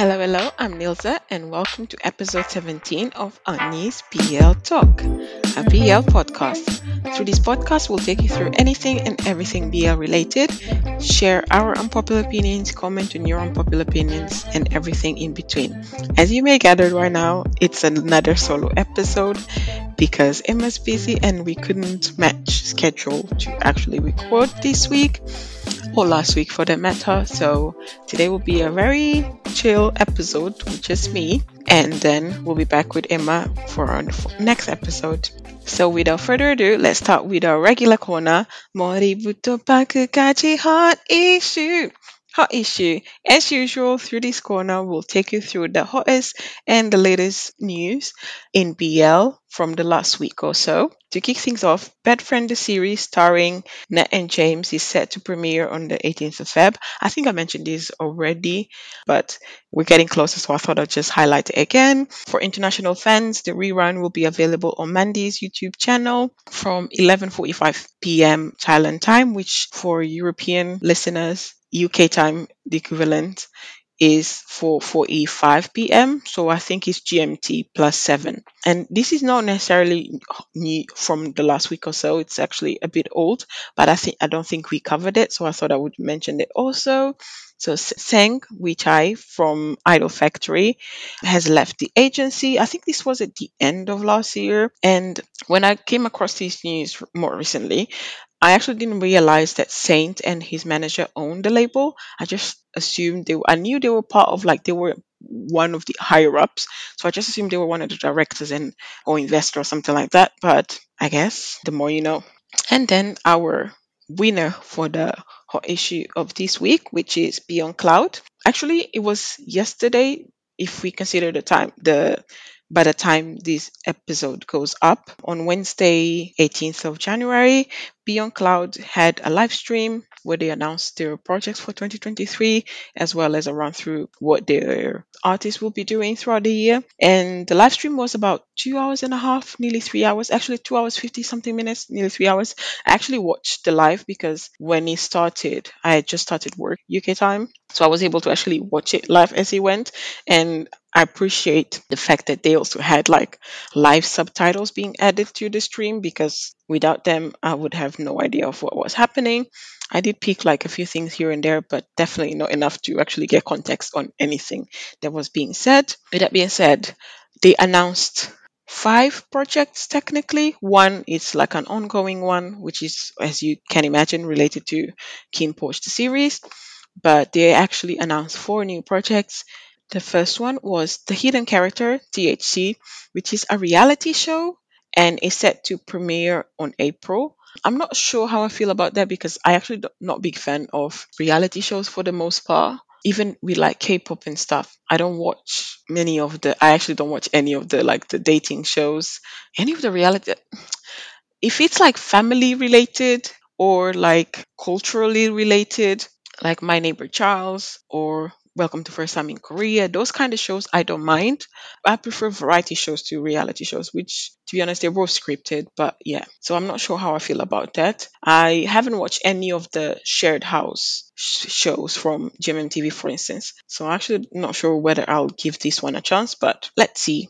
Hello, hello, I'm Nilza, and welcome to episode 17 of Unnies BL Talk, a BL podcast. Through this podcast, we'll take you through anything and everything BL related, share our unpopular opinions, comment on your unpopular opinions, and everything in between. As you may gather right now, it's another solo episode because Emma's busy and we couldn't match schedule to actually record this week or last week for that matter. So today will be a very chill episode with just me, and then we'll be back with Emma for our next episode. So without further ado, let's start with our regular corner, Moributo Pakukachi Hot Issue. Hot issue. As usual, through this corner, we'll take you through the hottest and the latest news in BL from the last week or so. To kick things off, Bad Friend the series starring Nat and James is set to premiere on the 18th of Feb. I think I mentioned this already, but we're getting closer, so I thought I'd just highlight it again. For international fans, the rerun will be available on Mandy's YouTube channel from 11:45 p.m. Thailand time, which for European listeners UK time, the equivalent is 4:45 p.m. So I think it's GMT plus seven. And this is not necessarily new from the last week or so. It's actually a bit old, but I think I don't think we covered it. So I thought I would mention it also. So Seng Wichai from Idol Factory has left the agency. I think this was at the end of last year. And when I came across this news more recently, I actually didn't realize that Saint and his manager owned the label. I just assumed they. I knew they were part of like they were one of the higher ups, so I just assumed they were one of the directors and or investor or something like that. But I guess the more you know. And then our winner for the hot issue of this week, which is Be On Cloud. Actually, it was yesterday if we consider the time the by the time this episode goes up on Wednesday, 18th of January, Be On Cloud had a live stream where they announced their projects for 2023, as well as a run through what their artists will be doing throughout the year. And the live stream was about two hours and a half, nearly three hours, actually two hours, 50 something minutes, nearly three hours. I actually watched the live because when it started, I had just started work UK time. So I was able to actually watch it live as it went. And I appreciate the fact that they also had like live subtitles being added to the stream because without them, I would have no idea of what was happening. I did pick like a few things here and there, but definitely not enough to actually get context on anything that was being said. With that being said, they announced five projects technically. One is like an ongoing one, which is, as you can imagine, related to KinnPorsche the series. But they actually announced four new projects the first one was The Hidden Character, THC, which is a reality show and is set to premiere on April. I'm not sure how I feel about that because I actually don't, big fan of reality shows for the most part. Even with like K-pop and stuff, I don't watch many of the. I actually don't watch any of the like the dating shows, any of the reality. If it's like family related or like culturally related, like My Neighbor Charles or Welcome to First Time in Korea, those kind of shows I don't mind. I prefer variety shows to reality shows, which to be honest, they're both scripted, but yeah. So I'm not sure how I feel about that. I haven't watched any of the shared house sh- shows from GMMTV, for instance. So I'm actually not sure whether I'll give this one a chance, but let's see.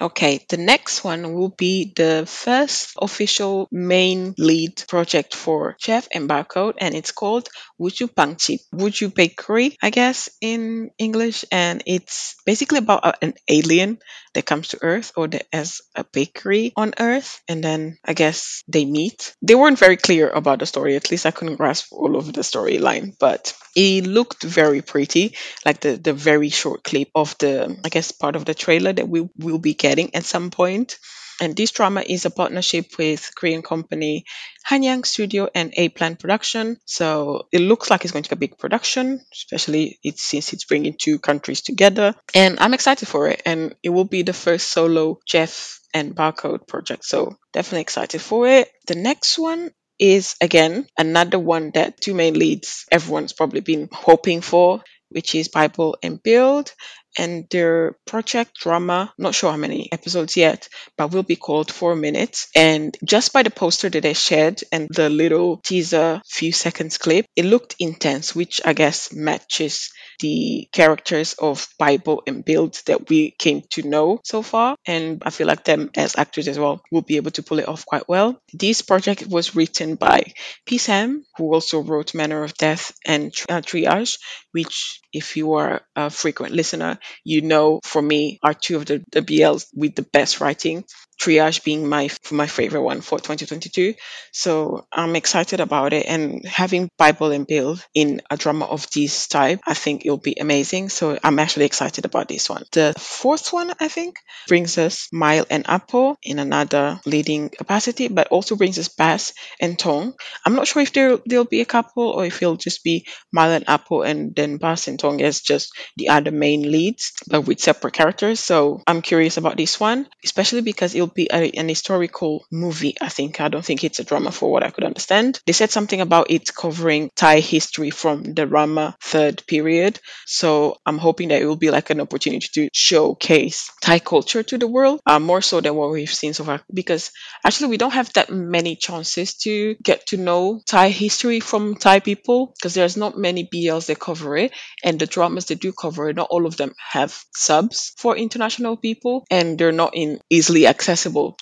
Okay, the next one will be the first official main lead project for Jeff and Barcode, and it's called Wuju Pangchip, Wuju Bakery, I guess, in English. And it's basically about an alien that comes to Earth or that has a bakery on Earth, and then I guess they meet. They weren't very clear about the story, at least I couldn't grasp all of the storyline, but it looked very pretty, like the, the very short clip of the, I guess, part of the trailer that we will be getting at some point. And this drama is a partnership with Korean company Hanyang Studio and A Plan Production. So it looks like it's going to be a big production, especially it, since it's bringing two countries together. And I'm excited for it. And it will be the first solo Jeff and Barcode project. So definitely excited for it. The next one is again another one that two main leads everyone's probably been hoping for, which is Bible and Build. And their project drama, not sure how many episodes yet, but will be called Four Minutes. And just by the poster that they shared and the little teaser few seconds clip, it looked intense, which I guess matches the characters of Bible and Build that we came to know so far. And I feel like them as actors as well will be able to pull it off quite well. This project was written by P. Sam, who also wrote Manner of Death and uh, Triage, which, if you are a frequent listener, you know for me are two of the, the BLs with the best writing. Triage being my my favorite one for 2022. So I'm excited about it and having Bible and Build in a drama of this type, I think it'll be amazing. So I'm actually excited about this one. The fourth one, I think, brings us Mile and Apple in another leading capacity, but also brings us Bass and Tong. I'm not sure if there there'll be a couple or if it'll just be Mile and Apple and then Bass and Tong as just the other main leads, but with separate characters. So I'm curious about this one, especially because it'll be a, an historical movie. I think I don't think it's a drama for what I could understand. They said something about it covering Thai history from the Rama third period. So I'm hoping that it will be like an opportunity to showcase Thai culture to the world, uh, more so than what we've seen so far. Because actually, we don't have that many chances to get to know Thai history from Thai people because there's not many BLs that cover it, and the dramas that do cover it, not all of them have subs for international people, and they're not in easily accessible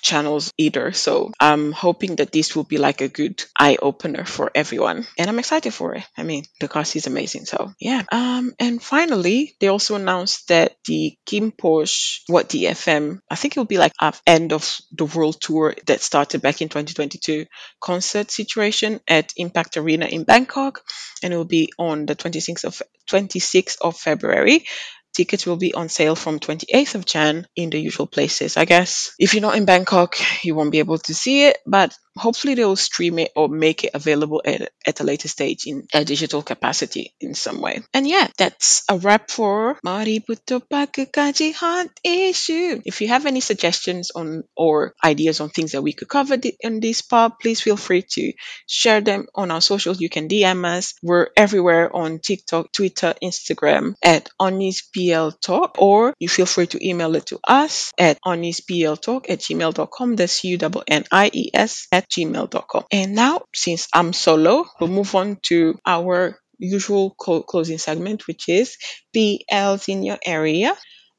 channels either. So I'm hoping that this will be like a good eye opener for everyone, and I'm excited for it. I mean, the cast is amazing. So yeah. Um, and finally, they also announced that the KinnPorsche What the FM, I think it will be like a end of the world tour that started back in 2022 concert situation at Impact Arena in Bangkok, and it will be on the 26th of 26th of February. Tickets will be on sale from 28th of Jan in the usual places. I guess if you're not in Bangkok, you won't be able to see it, but hopefully they'll stream it or make it available at, at a later stage in a digital capacity in some way. And yeah, that's a wrap for Mari Puto Pagkaji Hot Issue. If you have any suggestions on or ideas on things that we could cover in this part, please feel free to share them on our socials. You can DM us. We're everywhere on TikTok, Twitter, Instagram at UnniesBL Talk, or you feel free to email it to us at UnniesBLTalk at gmail.com. That's U-N-N-I-E-S at gmail.com. And now, since I'm solo, we'll move on to our usual co- closing segment, which is BLs in your area.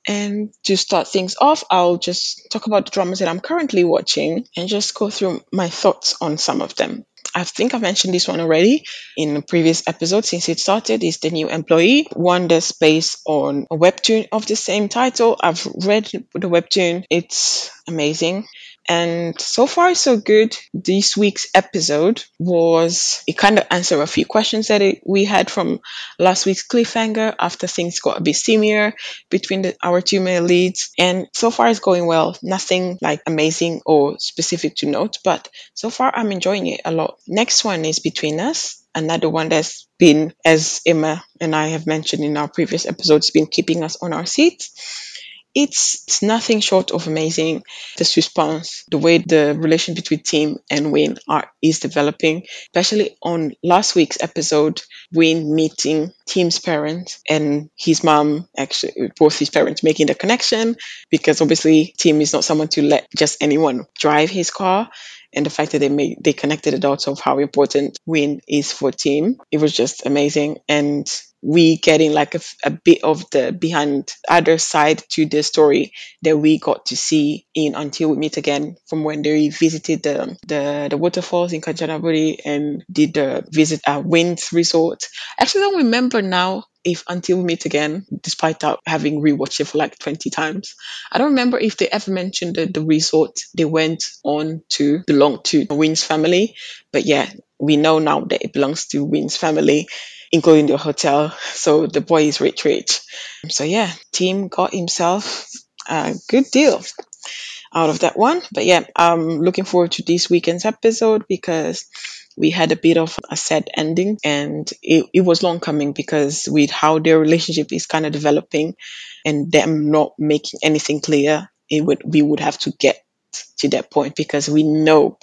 And to start things off, I'll just talk about the dramas that I'm currently watching and just go through my thoughts on some of them. I think I've mentioned this one already in a previous episode since it started. Is the new employee one that's based on a webtoon of the same title. I've read the webtoon, it's amazing. And so far, so good. This week's episode was, it kind of answered a few questions that it, we had from last week's cliffhanger after things got a bit steamier between the, our two male leads. And so far, it's going well. Nothing like amazing or specific to note, but so far, I'm enjoying it a lot. Next one is Between Us another one that's been, as Emma and I have mentioned in our previous episodes, been keeping us on our seats. It's, it's nothing short of amazing. The suspense, the way the relation between Team and Win are is developing, especially on last week's episode, Win meeting Team's parents and his mom, actually both his parents making the connection because obviously Tim is not someone to let just anyone drive his car and the fact that they made they connected the dots of how important Win is for team It was just amazing and we getting like a, a, bit of the behind other side to the story that we got to see in until we meet again from when they visited the the, the waterfalls in Kanchanaburi and did the visit at Winds Resort. Actually, I don't remember now if until we meet again, despite having rewatched it for like 20 times. I don't remember if they ever mentioned that the resort they went on to belong to the Win's family. But yeah, we know now that it belongs to Win's family including the hotel. So the boy is rich, rich. So yeah, Team got himself a good deal out of that one. But yeah, I'm looking forward to this weekend's episode because we had a bit of a sad ending and it, it was long coming because with how their relationship is kind of developing and them not making anything clear, it would we would have to get to that point because we know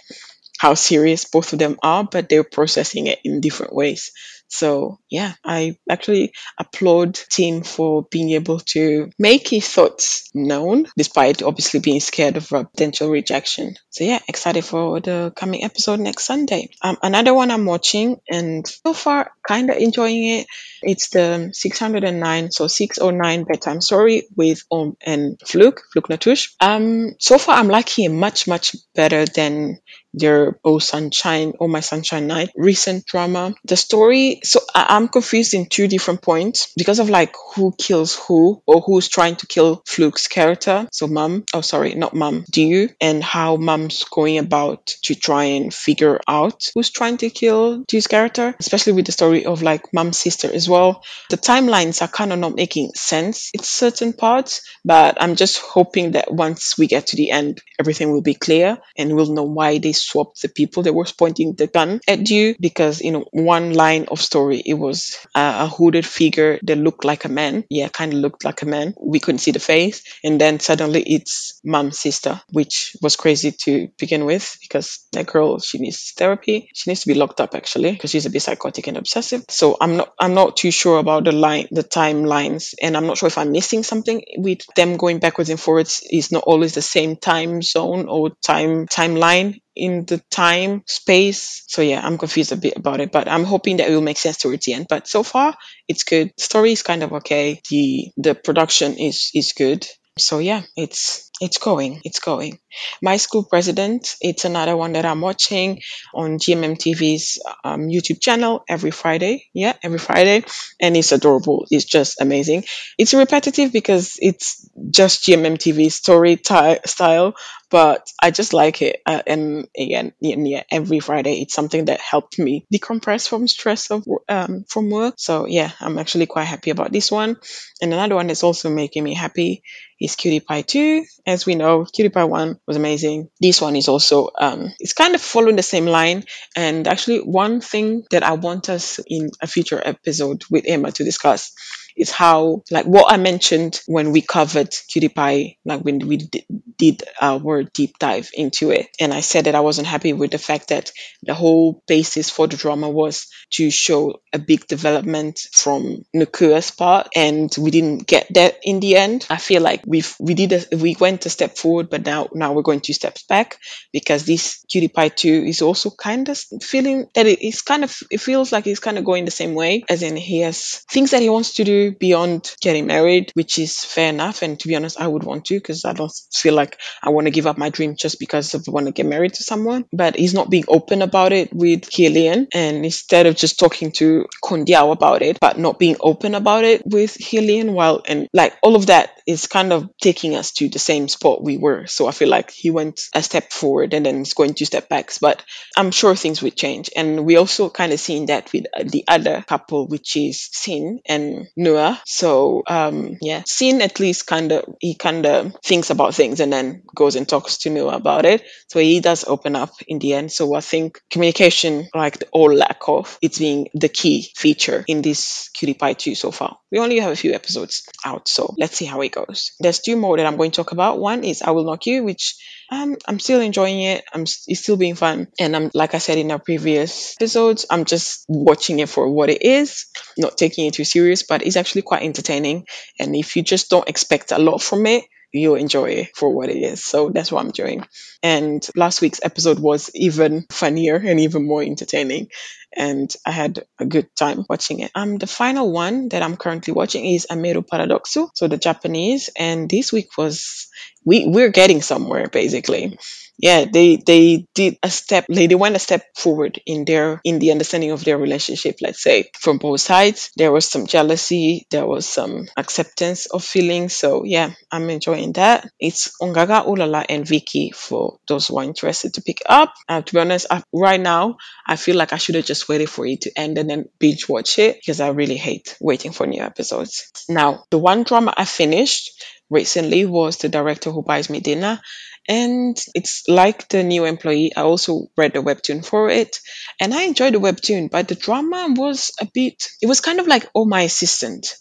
how serious both of them are, but they're processing it in different ways. So yeah, I actually applaud Team for being able to make his thoughts known, despite obviously being scared of potential rejection. So yeah, excited for the coming episode next Sunday. Um, another one I'm watching, and so far kind of enjoying it. It's the 609, so 609 bedtime story with Ohm and Fluke, Fluke Natouch. Um, so far I'm liking it much much better than their Oh Sunshine, Oh My Sunshine Night recent drama. The story, so I- I'm confused in two different points because of like who kills who or who's trying to kill Fluke's character. So mom, oh sorry, not mom, do you, and how mom's going about to try and figure out who's trying to kill Du's character, especially with the story of like mom's sister as well. The timelines are kind of not making sense in certain parts, but I'm just hoping that once we get to the end, everything will be clear and we'll know why they swapped the people that was pointing the gun at you. Because know, one line of story, it was a hooded figure that looked like a man. Yeah, kind of looked like a man. We couldn't see the face, and then suddenly it's mom's sister, which was crazy to begin with because that girl she needs therapy. She needs to be locked up actually because she's a bit psychotic and obsessive. So I'm not I'm not too sure about the line the timelines, and I'm not sure if I'm missing something with them going backwards and forwards. Is not always the same time zone or time timeline in the time space. So yeah, I'm confused a bit about it, but I'm hoping that it will make sense towards the end. But so far, it's good. Story is kind of okay. The the production is is good. So yeah, it's it's going, it's going. My School President, it's another one that I'm watching on GMM TV's um, YouTube channel every Friday. Yeah, every Friday, and it's adorable. It's just amazing. It's repetitive because it's just GMM TV story ty- style, but I just like it. Uh, and again, yeah, every Friday, it's something that helped me decompress from stress of um, from work. So yeah, I'm actually quite happy about this one. And another one that's also making me happy is Cutie Pie 2. As we know, Cutie Pie 1 was amazing. This one is also, um, it's kind of following the same line. And actually, one thing that I want us in a future episode with Emma to discuss is how, like what I mentioned when we covered Cutie Pie, like when we d- did our deep dive into it. And I said that I wasn't happy with the fact that the whole basis for the drama was to show a big development from Nukua's part, and we didn't get that in the end. I feel like we've we did a, we went a step forward, but now now we're going two steps back because this Cutie Pie two is also kind of feeling that it is kind of it feels like it's kind of going the same way, as in he has things that he wants to do beyond getting married, which is fair enough. And to be honest, I would want to because I don't feel like I want to give up my dream just because I want to get married to someone. But he's not being open about it with Killian, and instead of just talking to Kondiao about it, but not being open about it with Killian, while and like all of that is kind of taking us to the same spot we were. So I feel like he went a step forward and then he's going two step backs. But I'm sure things would change, and we also kind of seen that with the other couple, which is Sin and Noah. So um, yeah, Sin at least kind of he kind of thinks about things and then goes and talks to Noah about it. So he does open up in the end. So I think communication, like or lack of, it's being the key feature in this Cutie Pie 2 so far. We only have a few episodes out, so let's see how it goes. There's two more that I'm going to talk about. One is I Will Knock You, which um, I'm still enjoying it. I'm it's still being fun, and I'm like I said in our previous episodes, I'm just watching it for what it is, not taking it too serious, but it's actually quite entertaining. And if you just don't expect a lot from it, you'll enjoy for what it is. So that's what I'm doing. And last week's episode was even funnier and even more entertaining. And I had a good time watching it. Um, the final one that I'm currently watching is Ameiro Paradox, so the Japanese. And this week was we we're getting somewhere basically yeah they they did a step they, they went a step forward in their in the understanding of their relationship let's say from both sides. There was some jealousy there was some acceptance of feelings. So yeah i'm enjoying that. It's ongaga ulala and Viki for those who are interested to pick up. Uh, to be honest I, right now i feel like i should have just waited for it to end and then binge watch it because i really hate waiting for new episodes. Now the one drama i finished recently was the director who buys me dinner. And it's like the new employee. I also read the webtoon for it. And i enjoyed the webtoon but the drama was a bit it was kind of like oh my assistant.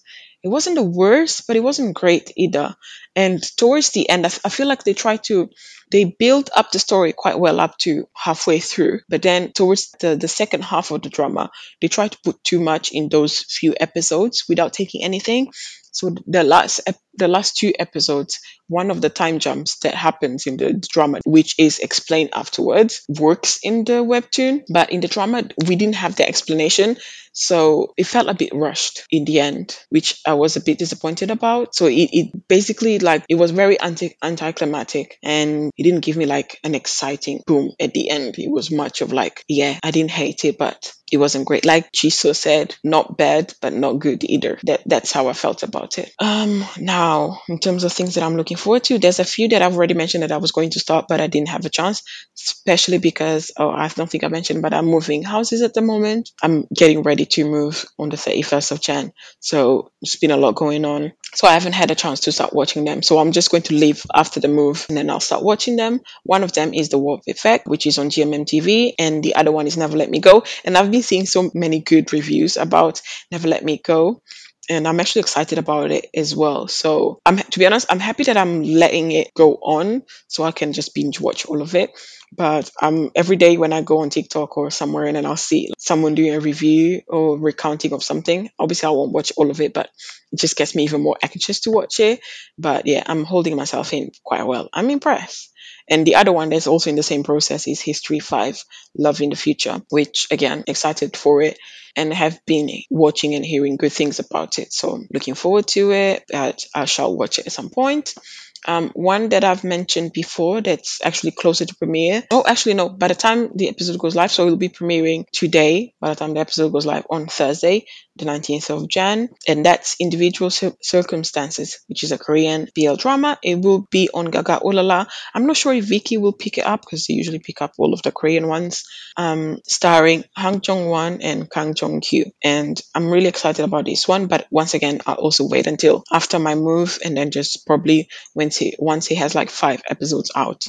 It wasn't the worst but it wasn't great either. And towards the end i, f- I feel like they tried to they build up the story quite well up to halfway through. But then towards the, the second half of the drama, they try to put too much in those few episodes without taking anything. So the last ep- the last two episodes, one of the time jumps that happens in the drama, which is explained afterwards, works in the webtoon, but in the drama we didn't have the explanation. So it felt a bit rushed in the end, which I was a bit disappointed about. So it, it basically like it was very anti anticlimactic and it didn't give me like an exciting boom at the end. It was much of like, yeah, I didn't hate it, but it wasn't great. Like Chiso said, not bad, but not good either. That that's how I felt about it. Um now in terms of things that I'm looking forward to, there's a few that I've already mentioned that I was going to start, but I didn't have a chance, especially because oh I don't think I mentioned, but I'm moving houses at the moment. I'm getting ready to move on the 31st of Jan. So it's been a lot going on. So I haven't had a chance to start watching them. So I'm just going to leave after the move and then I'll start watching them. One of them is The Wolf Effect, which is on GMM TV, and the other one is Never Let Me Go. And I've been seeing so many good reviews about Never Let Me Go. And I'm actually excited about it as well. So I'm to be honest, I'm happy that I'm letting it go on so I can just binge watch all of it. But um, every day when I go on TikTok or somewhere and then I'll see someone doing a review or recounting of something, obviously I won't watch all of it, but it just gets me even more anxious to watch it. But yeah, I'm holding myself in quite well. I'm impressed. And the other one that's also in the same process is History 5, Love in the Future, which again, excited for it and have been watching and hearing good things about it. So looking forward to it. But I shall watch it at some point. Um, one that I've mentioned before that's actually closer to premiere. Oh, actually, no. By the time the episode goes live, so it'll be premiering today. By the time the episode goes live on Thursday, the 19th of Jan, and that's Individual Cir- Circumstances, which is a Korean BL drama. It will be on GagaOOLala. I'm not sure if Viki will pick it up because they usually pick up all of the Korean ones. Um, starring Hang Jong Wan and Kang Jong Kyu, and I'm really excited about this one. But once again, I'll also wait until after my move, and then just probably when he once he has like five episodes out,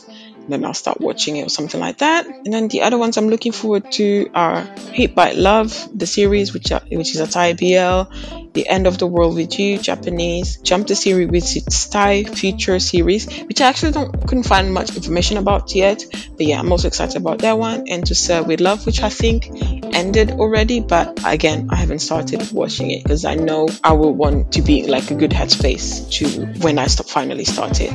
then I'll start watching it or something like that. And then the other ones I'm looking forward to are Hate by Love, the series, which are, which is a Thai BL, The End of the World with You, Japanese, Jump the series which is Thai future series, which I actually don't couldn't find much information about yet. But yeah, I'm also excited about that one. And To Serve with Love, which I think ended already, but again, I haven't started watching it because I know I will want to be like a good headspace to when I stop finally start it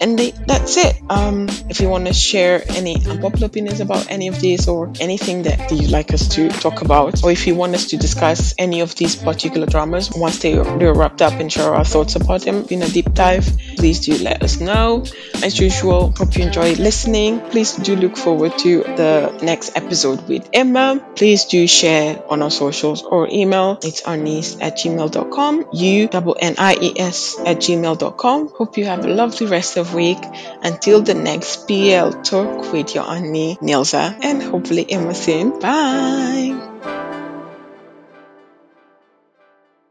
and they, that's it. Um, if you want to share any unpopular opinions about any of these or anything that you'd like us to talk about, or if you want us to discuss any of these particular dramas once they, they're wrapped up and share our thoughts about them in a deep dive, please do let us know. As usual, hope you enjoy listening. Please do look forward to the next episode with Emma. Please do share on our socials or email. It's arnies at gmail.com, u n i e s at gmail.com. Hope you have a lovely rest of week. Until the next PL talk with your Annie, Nilza, and hopefully Emma soon. Bye!